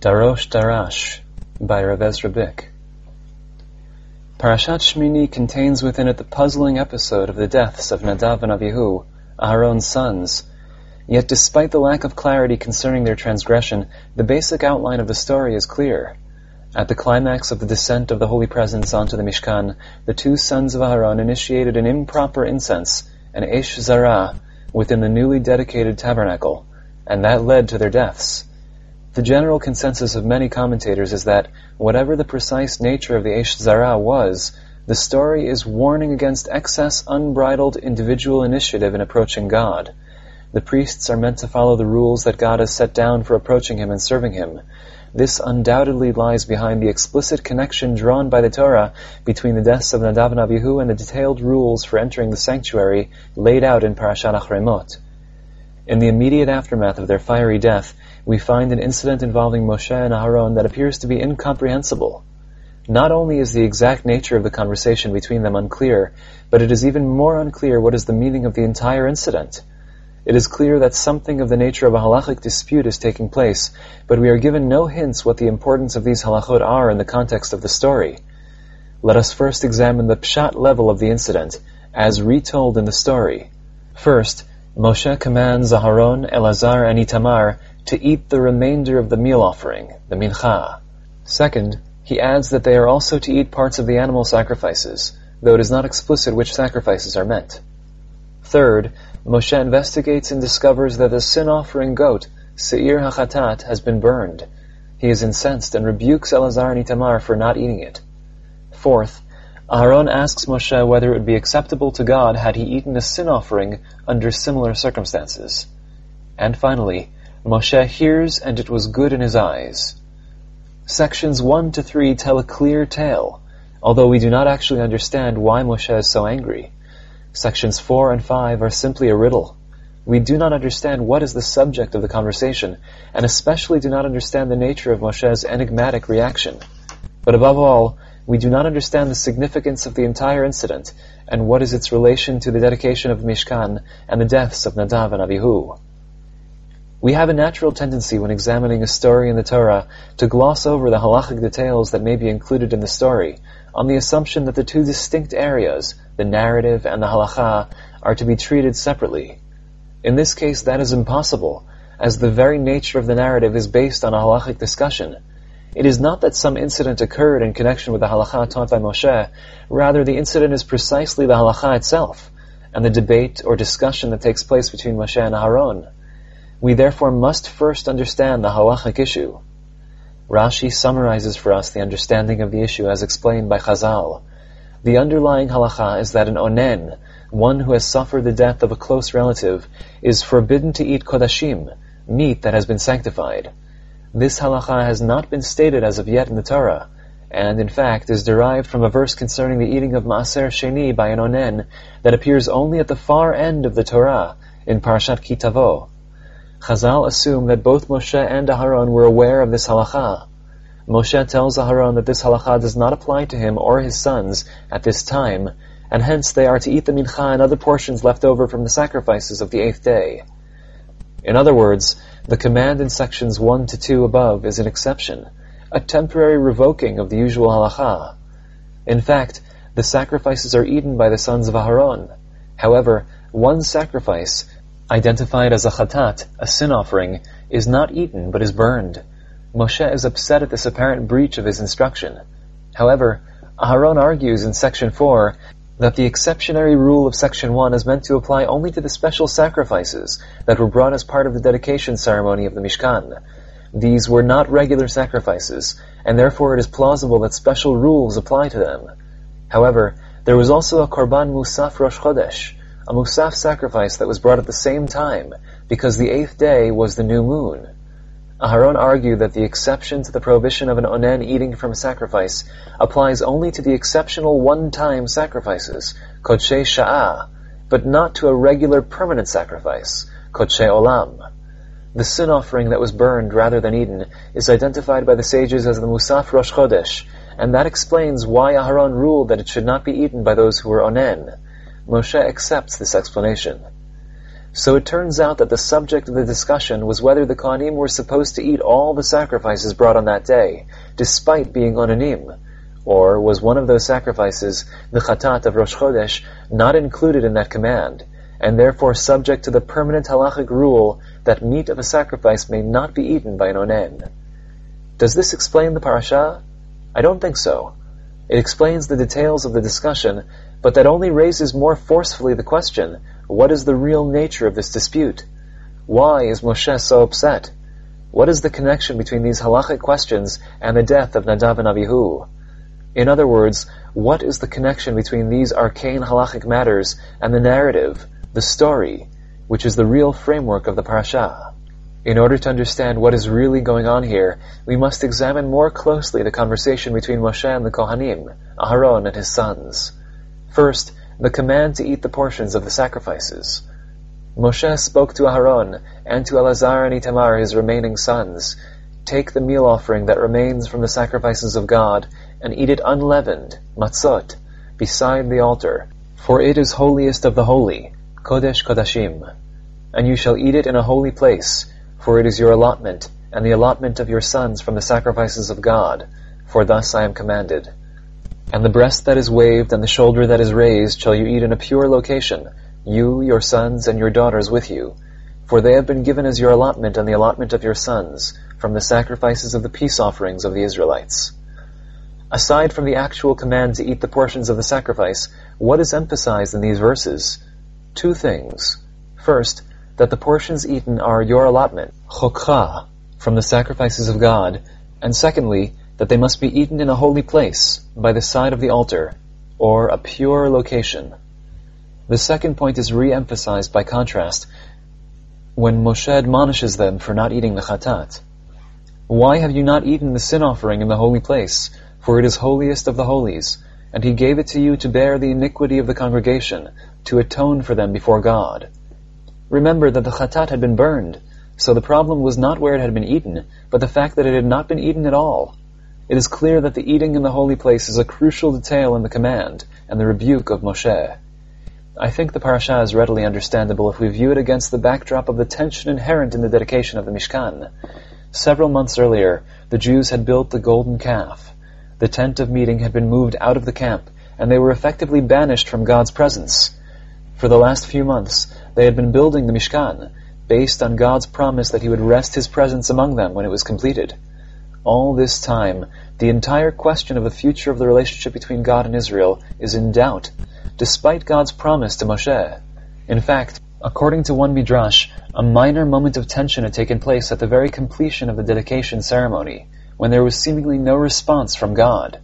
Darosh Darash by Rav Ezra Bick. Parashat Shmini contains within it the puzzling episode of the deaths of Nadav and Avihu, Aharon's sons. Yet despite the lack of clarity concerning their transgression, the basic outline of the story is clear. At the climax of the descent of the Holy Presence onto the Mishkan, the two sons of Aaron initiated an improper incense, an Eish Zarah, within the newly dedicated tabernacle, and that led to their deaths. The general consensus of many commentators is that, whatever the precise nature of the Eish Zara was, the story is warning against excess, unbridled individual initiative in approaching God. The priests are meant to follow the rules that God has set down for approaching Him and serving Him. This undoubtedly lies behind the explicit connection drawn by the Torah between the deaths of Nadav and Abihu and the detailed rules for entering the sanctuary laid out in Parashat Acharei Mot. In the immediate aftermath of their fiery death, we find an incident involving Moshe and Aharon that appears to be incomprehensible. Not only is the exact nature of the conversation between them unclear, but it is even more unclear what is the meaning of the entire incident. It is clear that something of the nature of a halachic dispute is taking place, but we are given no hints what the importance of these halachot are in the context of the story. Let us first examine the pshat level of the incident, as retold in the story. First, Moshe commands Aharon, Elazar, and Itamar to eat the remainder of the meal offering, the mincha. Second, he adds that they are also to eat parts of the animal sacrifices, though it is not explicit which sacrifices are meant. Third, Moshe investigates and discovers that the sin offering goat, Seir HaChatat, has been burned. He is incensed and rebukes Elazar and Itamar for not eating it. Fourth, Aharon asks Moshe whether it would be acceptable to God had he eaten a sin offering under similar circumstances. And finally, Moshe hears and it was good in his eyes. Sections 1 to 3 tell a clear tale, although we do not actually understand why Moshe is so angry. Sections 4 and 5 are simply a riddle. We do not understand what is the subject of the conversation, and especially do not understand the nature of Moshe's enigmatic reaction. But above all, we do not understand the significance of the entire incident, and what is its relation to the dedication of Mishkan and the deaths of Nadav and Avihu. We have a natural tendency when examining a story in the Torah to gloss over the halachic details that may be included in the story, on the assumption that the two distinct areas, the narrative and the halacha, are to be treated separately. In this case, that is impossible, as the very nature of the narrative is based on a halachic discussion. It is not that some incident occurred in connection with the halacha taught by Moshe, rather the incident is precisely the halacha itself, and the debate or discussion that takes place between Moshe and Aaron. We therefore must first understand the halachic issue. Rashi summarizes for us the understanding of the issue as explained by Chazal. The underlying halacha is that an onen, one who has suffered the death of a close relative, is forbidden to eat kodashim, meat that has been sanctified. This halacha has not been stated as of yet in the Torah, and in fact is derived from a verse concerning the eating of maaser sheni by an onen that appears only at the far end of the Torah in Parashat Ki Tavo. Chazal assume that both Moshe and Aharon were aware of this halacha. Moshe tells Aharon that this halacha does not apply to him or his sons at this time, and hence they are to eat the mincha and other portions left over from the sacrifices of the eighth day. In other words, the command in sections 1 to 2 above is an exception, a temporary revoking of the usual halacha. In fact, the sacrifices are eaten by the sons of Aharon. However, one sacrifice, identified as a chatat, a sin offering, is not eaten but is burned. Moshe is upset at this apparent breach of his instruction. However, Aharon argues in section 4 that the exceptionary rule of section 1 is meant to apply only to the special sacrifices that were brought as part of the dedication ceremony of the Mishkan. These were not regular sacrifices, and therefore it is plausible that special rules apply to them. However, there was also a Korban Musaf Rosh Chodesh, a Musaf sacrifice that was brought at the same time, because the eighth day was the new moon. Aharon argued that the exception to the prohibition of an onen eating from sacrifice applies only to the exceptional one-time sacrifices, kodshe sha'ah, but not to a regular permanent sacrifice, kodshe olam. The sin offering that was burned rather than eaten is identified by the sages as the Musaf Rosh Chodesh, and that explains why Aharon ruled that it should not be eaten by those who were onen. Moshe accepts this explanation. So it turns out that the subject of the discussion was whether the Kohanim were supposed to eat all the sacrifices brought on that day, despite being onanim, or was one of those sacrifices, the Chatat of Rosh Chodesh, not included in that command, and therefore subject to the permanent halachic rule that meat of a sacrifice may not be eaten by an onen. Does this explain the parasha? I don't think so. It explains the details of the discussion, but that only raises more forcefully the question, what is the real nature of this dispute? Why is Moshe so upset? What is the connection between these halachic questions and the death of Nadav and Avihu? In other words, what is the connection between these arcane halachic matters and the narrative, the story, which is the real framework of the parasha? In order to understand what is really going on here, we must examine more closely the conversation between Moshe and the Kohanim, Aharon and his sons. First, the command to eat the portions of the sacrifices. Moshe spoke to Aharon and to Elazar and Itamar, his remaining sons, Take the meal offering that remains from the sacrifices of God, and eat it unleavened, matzot, beside the altar, for it is holiest of the holy, kodesh kodashim. And you shall eat it in a holy place, for it is your allotment, and the allotment of your sons from the sacrifices of God, for thus I am commanded. And the breast that is waved and the shoulder that is raised shall you eat in a pure location, you, your sons, and your daughters with you, for they have been given as your allotment and the allotment of your sons, from the sacrifices of the peace offerings of the Israelites. Aside from the actual command to eat the portions of the sacrifice, what is emphasized in these verses? Two things. First, that the portions eaten are your allotment, chokha, from the sacrifices of God, and secondly, that they must be eaten in a holy place, by the side of the altar, or a pure location. The second point is re-emphasized by contrast when Moshe admonishes them for not eating the chatat. Why have you not eaten the sin offering in the holy place? For it is holiest of the holies, and he gave it to you to bear the iniquity of the congregation, to atone for them before God. Remember that the chatat had been burned, so the problem was not where it had been eaten, but the fact that it had not been eaten at all. It is clear that the eating in the holy place is a crucial detail in the command and the rebuke of Moshe. I think the parasha is readily understandable if we view it against the backdrop of the tension inherent in the dedication of the Mishkan. Several months earlier, the Jews had built the golden calf. The tent of meeting had been moved out of the camp, and they were effectively banished from God's presence. For the last few months, they had been building the Mishkan, based on God's promise that He would rest His presence among them when it was completed. All this time, the entire question of the future of the relationship between God and Israel is in doubt, despite God's promise to Moshe. In fact, according to one midrash, a minor moment of tension had taken place at the very completion of the dedication ceremony, when there was seemingly no response from God.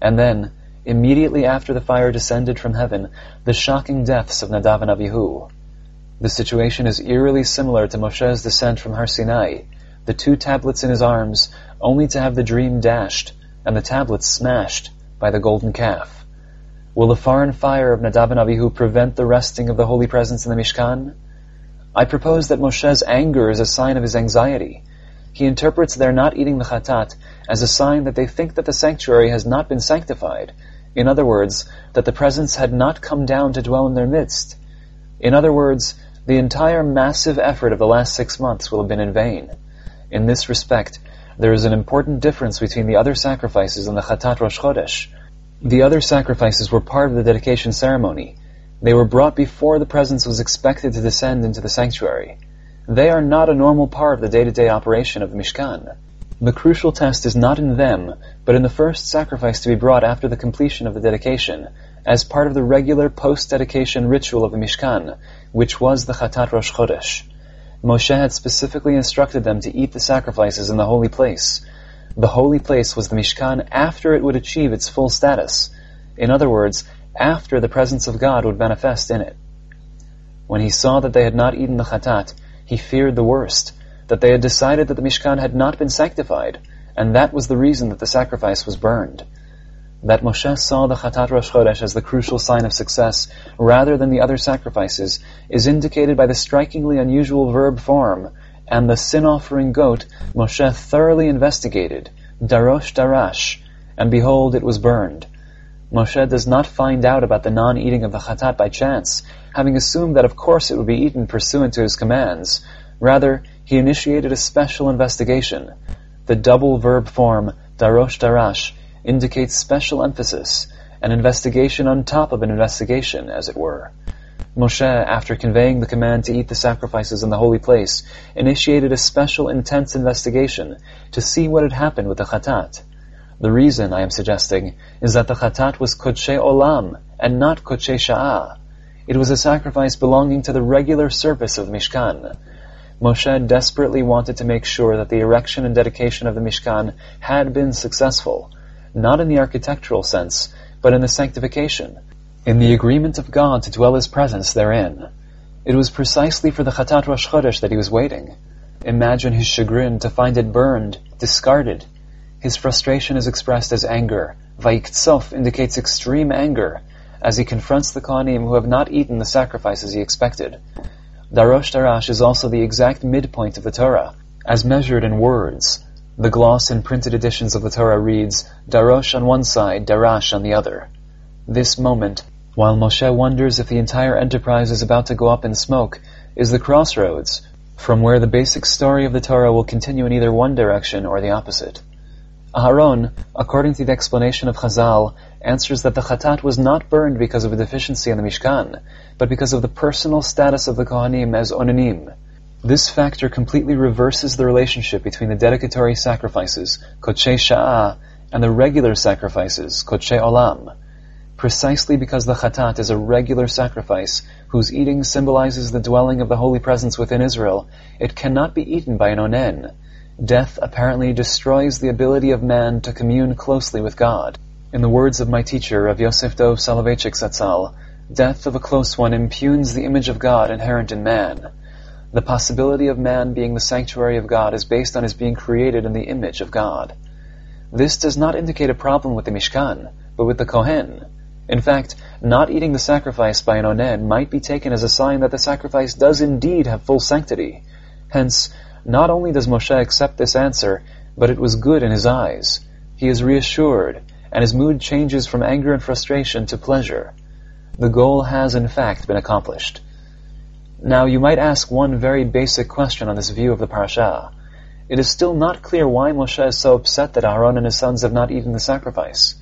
And then, immediately after the fire descended from heaven, the shocking deaths of Nadav and Avihu. The situation is eerily similar to Moshe's descent from Har Sinai, the two tablets in his arms, only to have the dream dashed and the tablets smashed by the golden calf. Will the foreign fire of Nadav and Avihu prevent the resting of the holy presence in the Mishkan? I propose that Moshe's anger is a sign of his anxiety. He interprets their not eating the chatat as a sign that they think that the sanctuary has not been sanctified. In other words, that the presence had not come down to dwell in their midst. In other words, the entire massive effort of the last six months will have been in vain. In this respect, there is an important difference between the other sacrifices and the Chatat Rosh Chodesh. The other sacrifices were part of the dedication ceremony. They were brought before the presence was expected to descend into the sanctuary. They are not a normal part of the day-to-day operation of the Mishkan. The crucial test is not in them, but in the first sacrifice to be brought after the completion of the dedication, as part of the regular post-dedication ritual of the Mishkan, which was the Chatat Rosh Chodesh. Moshe had specifically instructed them to eat the sacrifices in the holy place. The holy place was the Mishkan after it would achieve its full status. In other words, after the presence of God would manifest in it. When he saw that they had not eaten the chatat, he feared the worst, that they had decided that the Mishkan had not been sanctified, and that was the reason that the sacrifice was burned. That Moshe saw the Chatat Rosh Chodesh as the crucial sign of success, rather than the other sacrifices, is indicated by the strikingly unusual verb form, and the sin-offering goat Moshe thoroughly investigated, darosh darash, and behold, it was burned. Moshe does not find out about the non-eating of the chatat by chance, having assumed that of course it would be eaten pursuant to his commands. Rather, he initiated a special investigation. The double verb form, darosh darash, indicates special emphasis, an investigation on top of an investigation, as it were. Moshe, after conveying the command to eat the sacrifices in the holy place, initiated a special intense investigation to see what had happened with the chatat. The reason, I am suggesting, is that the Chatat was Kodshe Olam, and not Kodshe Sha'ah. It was a sacrifice belonging to the regular service of Mishkan. Moshe desperately wanted to make sure that the erection and dedication of the Mishkan had been successful, not in the architectural sense, but in the sanctification, in the agreement of God to dwell His presence therein. It was precisely for the Chatat Rosh Chodesh that he was waiting. Imagine his chagrin to find it burned, discarded, his frustration is expressed as anger. Vaiktsof indicates extreme anger, as he confronts the Kohanim who have not eaten the sacrifices he expected. Darosh Darash is also the exact midpoint of the Torah, as measured in words. The gloss in printed editions of the Torah reads, Darosh on one side, Darash on the other. This moment, while Moshe wonders if the entire enterprise is about to go up in smoke, is the crossroads, from where the basic story of the Torah will continue in either one direction or the opposite. Aharon, according to the explanation of Chazal, answers that the Chatat was not burned because of a deficiency in the Mishkan, but because of the personal status of the Kohanim as Onanim. This factor completely reverses the relationship between the dedicatory sacrifices, Kodshe Sha'ah, and the regular sacrifices, Kodshe Olam. Precisely because the Chatat is a regular sacrifice, whose eating symbolizes the dwelling of the Holy Presence within Israel, it cannot be eaten by an Onen, Death apparently destroys the ability of man to commune closely with God. In the words of my teacher, of Yosef Dov Soloveitchik Zatzal, death of a close one impugns the image of God inherent in man. The possibility of man being the sanctuary of God is based on his being created in the image of God. This does not indicate a problem with the Mishkan, but with the Kohen. In fact, not eating the sacrifice by an onen might be taken as a sign that the sacrifice does indeed have full sanctity. Hence, not only does Moshe accept this answer, but it was good in his eyes. He is reassured, and his mood changes from anger and frustration to pleasure. The goal has in fact been accomplished. Now you might ask one very basic question on this view of the parasha. It is still not clear why Moshe is so upset that Aaron and his sons have not eaten the sacrifice.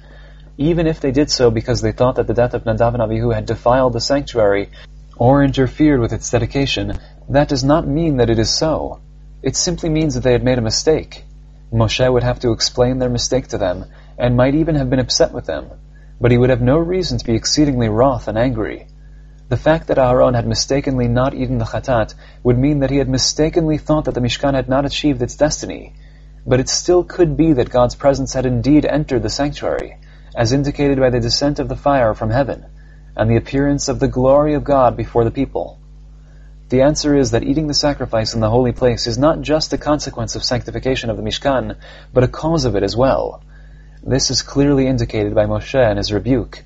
Even if they did so because they thought that the death of Nadav and Abihu had defiled the sanctuary or interfered with its dedication, that does not mean that it is so. It simply means that they had made a mistake. Moshe would have to explain their mistake to them, and might even have been upset with them, but he would have no reason to be exceedingly wroth and angry. The fact that Aaron had mistakenly not eaten the chatat would mean that he had mistakenly thought that the Mishkan had not achieved its destiny. But it still could be that God's presence had indeed entered the sanctuary, as indicated by the descent of the fire from heaven, and the appearance of the glory of God before the people. The answer is that eating the sacrifice in the holy place is not just a consequence of sanctification of the Mishkan, but a cause of it as well. This is clearly indicated by Moshe in his rebuke.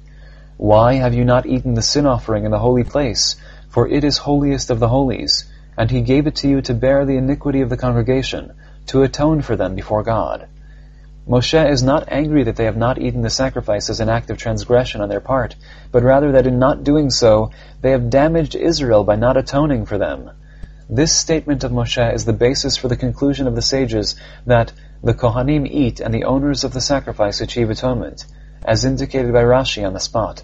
Why have you not eaten the sin offering in the holy place? For it is holiest of the holies, and he gave it to you to bear the iniquity of the congregation, to atone for them before God. Moshe is not angry that they have not eaten the sacrifice as an act of transgression on their part, but rather that in not doing so, they have damaged Israel by not atoning for them. This statement of Moshe is the basis for the conclusion of the sages that the Kohanim eat and the owners of the sacrifice achieve atonement, as indicated by Rashi on the spot.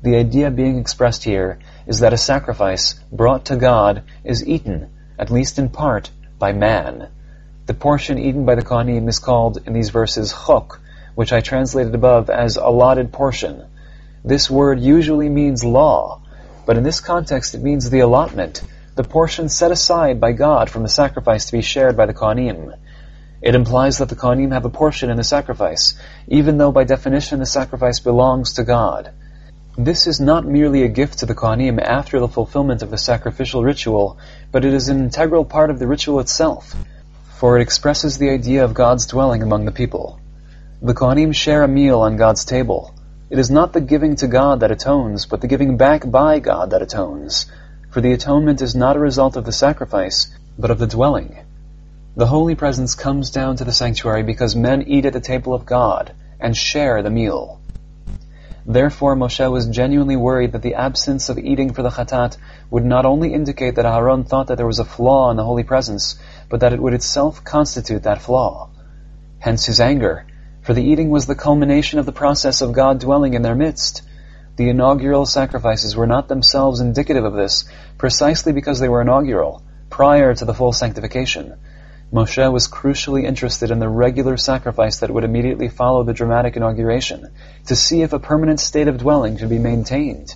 The idea being expressed here is that a sacrifice brought to God is eaten, at least in part, by man. The portion eaten by the Kohanim is called in these verses chok, which I translated above as allotted portion. This word usually means law, but in this context it means the allotment, the portion set aside by God from the sacrifice to be shared by the Kohanim. It implies that the Kohanim have a portion in the sacrifice, even though by definition the sacrifice belongs to God. This is not merely a gift to the Kohanim after the fulfillment of the sacrificial ritual, but it is an integral part of the ritual itself for it expresses the idea of God's dwelling among the people. The Kohanim share a meal on God's table. It is not the giving to God that atones, but the giving back by God that atones. For the atonement is not a result of the sacrifice, but of the dwelling. The holy presence comes down to the sanctuary because men eat at the table of God and share the meal. Therefore, Moshe was genuinely worried that the absence of eating for the Chatat would not only indicate that Aaron thought that there was a flaw in the holy presence, but that it would itself constitute that flaw. Hence his anger, for the eating was the culmination of the process of God dwelling in their midst. The inaugural sacrifices were not themselves indicative of this, precisely because they were inaugural, prior to the full sanctification. Moshe was crucially interested in the regular sacrifice that would immediately follow the dramatic inauguration, to see if a permanent state of dwelling could be maintained.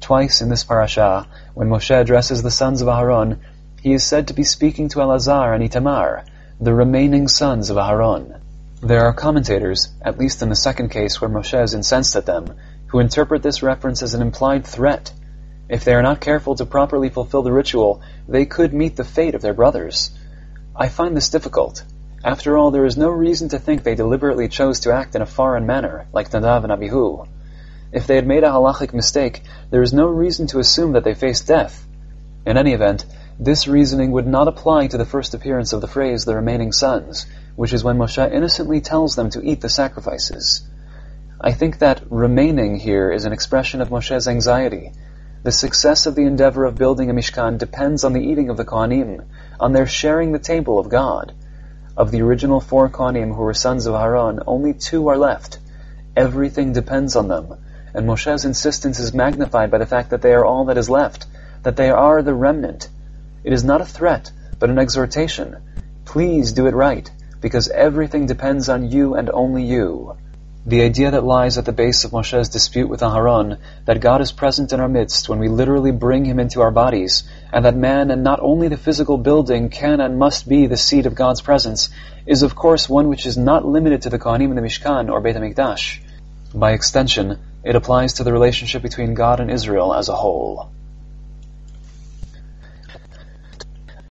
Twice in this parasha, when Moshe addresses the sons of Aharon, he is said to be speaking to Elazar and Itamar, the remaining sons of Aharon. There are commentators, at least in the second case where Moshe is incensed at them, who interpret this reference as an implied threat. If they are not careful to properly fulfill the ritual, they could meet the fate of their brothers. I find this difficult. After all, there is no reason to think they deliberately chose to act in a foreign manner, like Nadav and Abihu. If they had made a halachic mistake, there is no reason to assume that they faced death. In any event, this reasoning would not apply to the first appearance of the phrase the remaining sons, which is when Moshe innocently tells them to eat the sacrifices. I think that remaining here is an expression of Moshe's anxiety. The success of the endeavor of building a Mishkan depends on the eating of the Kohanim, on their sharing the table of God. Of the original four Kohanim who were sons of Aaron, only two are left. Everything depends on them, and Moshe's insistence is magnified by the fact that they are all that is left, that they are the remnant. It is not a threat, but an exhortation. Please do it right, because everything depends on you and only you. The idea that lies at the base of Moshe's dispute with Aharon, that God is present in our midst when we literally bring him into our bodies, and that man and not only the physical building can and must be the seat of God's presence, is of course one which is not limited to the Kohanim in the Mishkan or Beit HaMikdash. By extension, it applies to the relationship between God and Israel as a whole.